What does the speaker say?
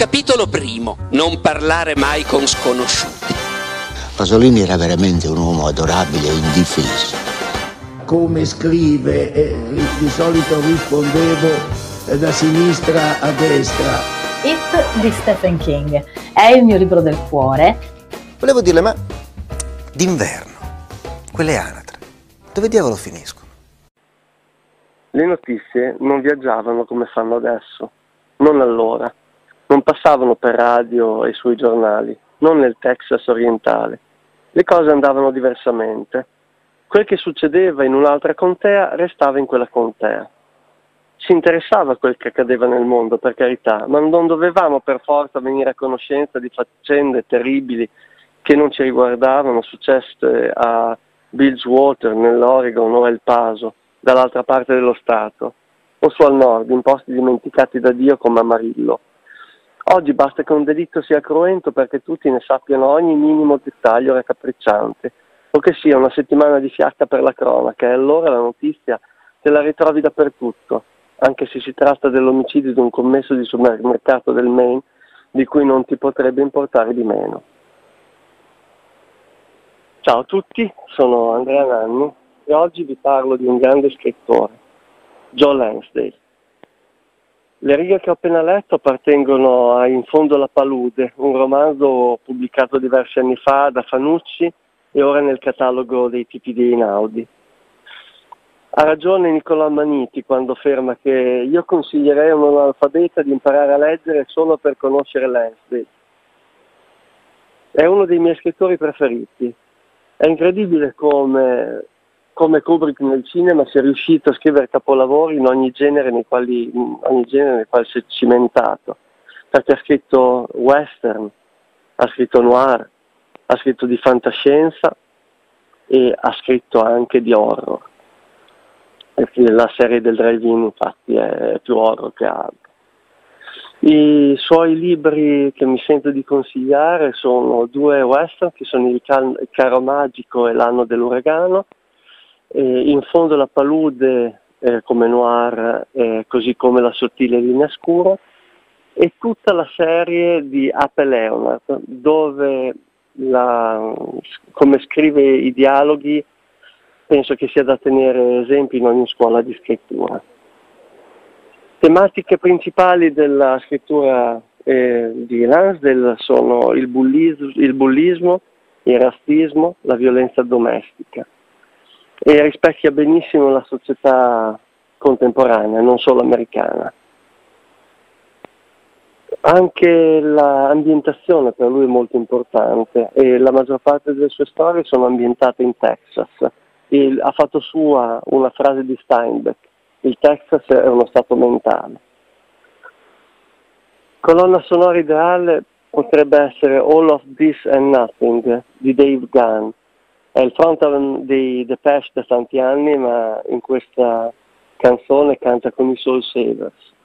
Capitolo primo. Non parlare mai con sconosciuti. Pasolini era veramente un uomo adorabile e indifeso. Come scrive, eh, di solito rispondevo eh, da sinistra a destra. It di Stephen King è il mio libro del cuore. Volevo dirle, ma d'inverno, quelle anatre, dove diavolo finiscono? Le notizie non viaggiavano come fanno adesso, non allora, non passavano per radio e sui giornali, non nel Texas orientale. Le cose andavano diversamente. Quel che succedeva in un'altra contea restava in quella contea. Ci interessava quel che accadeva nel mondo, per carità, ma non dovevamo per forza venire a conoscenza di faccende terribili che non ci riguardavano, successe a Bilgewater nell'Oregon o El Paso, dall'altra parte dello Stato, o su al nord, in posti dimenticati da Dio come Amarillo. Oggi basta che un delitto sia cruento perché tutti ne sappiano ogni minimo dettaglio raccapricciante, o che sia una settimana di fiacca per la cronaca e allora la notizia te la ritrovi dappertutto, anche se si tratta dell'omicidio di un commesso di supermercato del Maine di cui non ti potrebbe importare di meno. Ciao a tutti, sono Andrea Nanni e oggi vi parlo di un grande scrittore, Joe Lansdale. Le righe che ho appena letto appartengono a In fondo alla palude, un romanzo pubblicato diversi anni fa da Fanucci e ora nel catalogo dei tipi di Einaudi. Ha ragione Nicolò Maniti quando afferma che io consiglierei a un analfabeta di imparare a leggere solo per conoscere Lansdale. È uno dei miei scrittori preferiti. È incredibile come, come Kubrick nel cinema sia riuscito a scrivere capolavori in ogni genere nei quali, ogni genere nei quali si è cimentato. Perché ha scritto western, ha scritto noir, ha scritto di fantascienza e ha scritto anche di horror la serie del drive-in infatti è più horror che altro. I suoi libri che mi sento di consigliare sono due western che sono Il, Caro Magico e L'anno dell'uragano, e in fondo la palude eh, come noir, eh, così come La sottile linea scura, e tutta la serie di Ape Leonard, dove la, come scrive i dialoghi penso che sia da tenere esempio in ogni scuola di scrittura. Tematiche principali della scrittura eh, di Lansdale sono il bullismo, il bullismo, il razzismo, la violenza domestica e rispecchia benissimo la società contemporanea, non solo americana. Anche l'ambientazione per lui è molto importante e la maggior parte delle sue storie sono ambientate in Texas il, ha fatto sua una frase di Steinbeck, il Texas è uno stato mentale. Colonna sonora ideale potrebbe essere All of This and Nothing di Dave Gunn. È il frontman di Depeche da tanti anni, ma in questa canzone canta con i Soul Savers.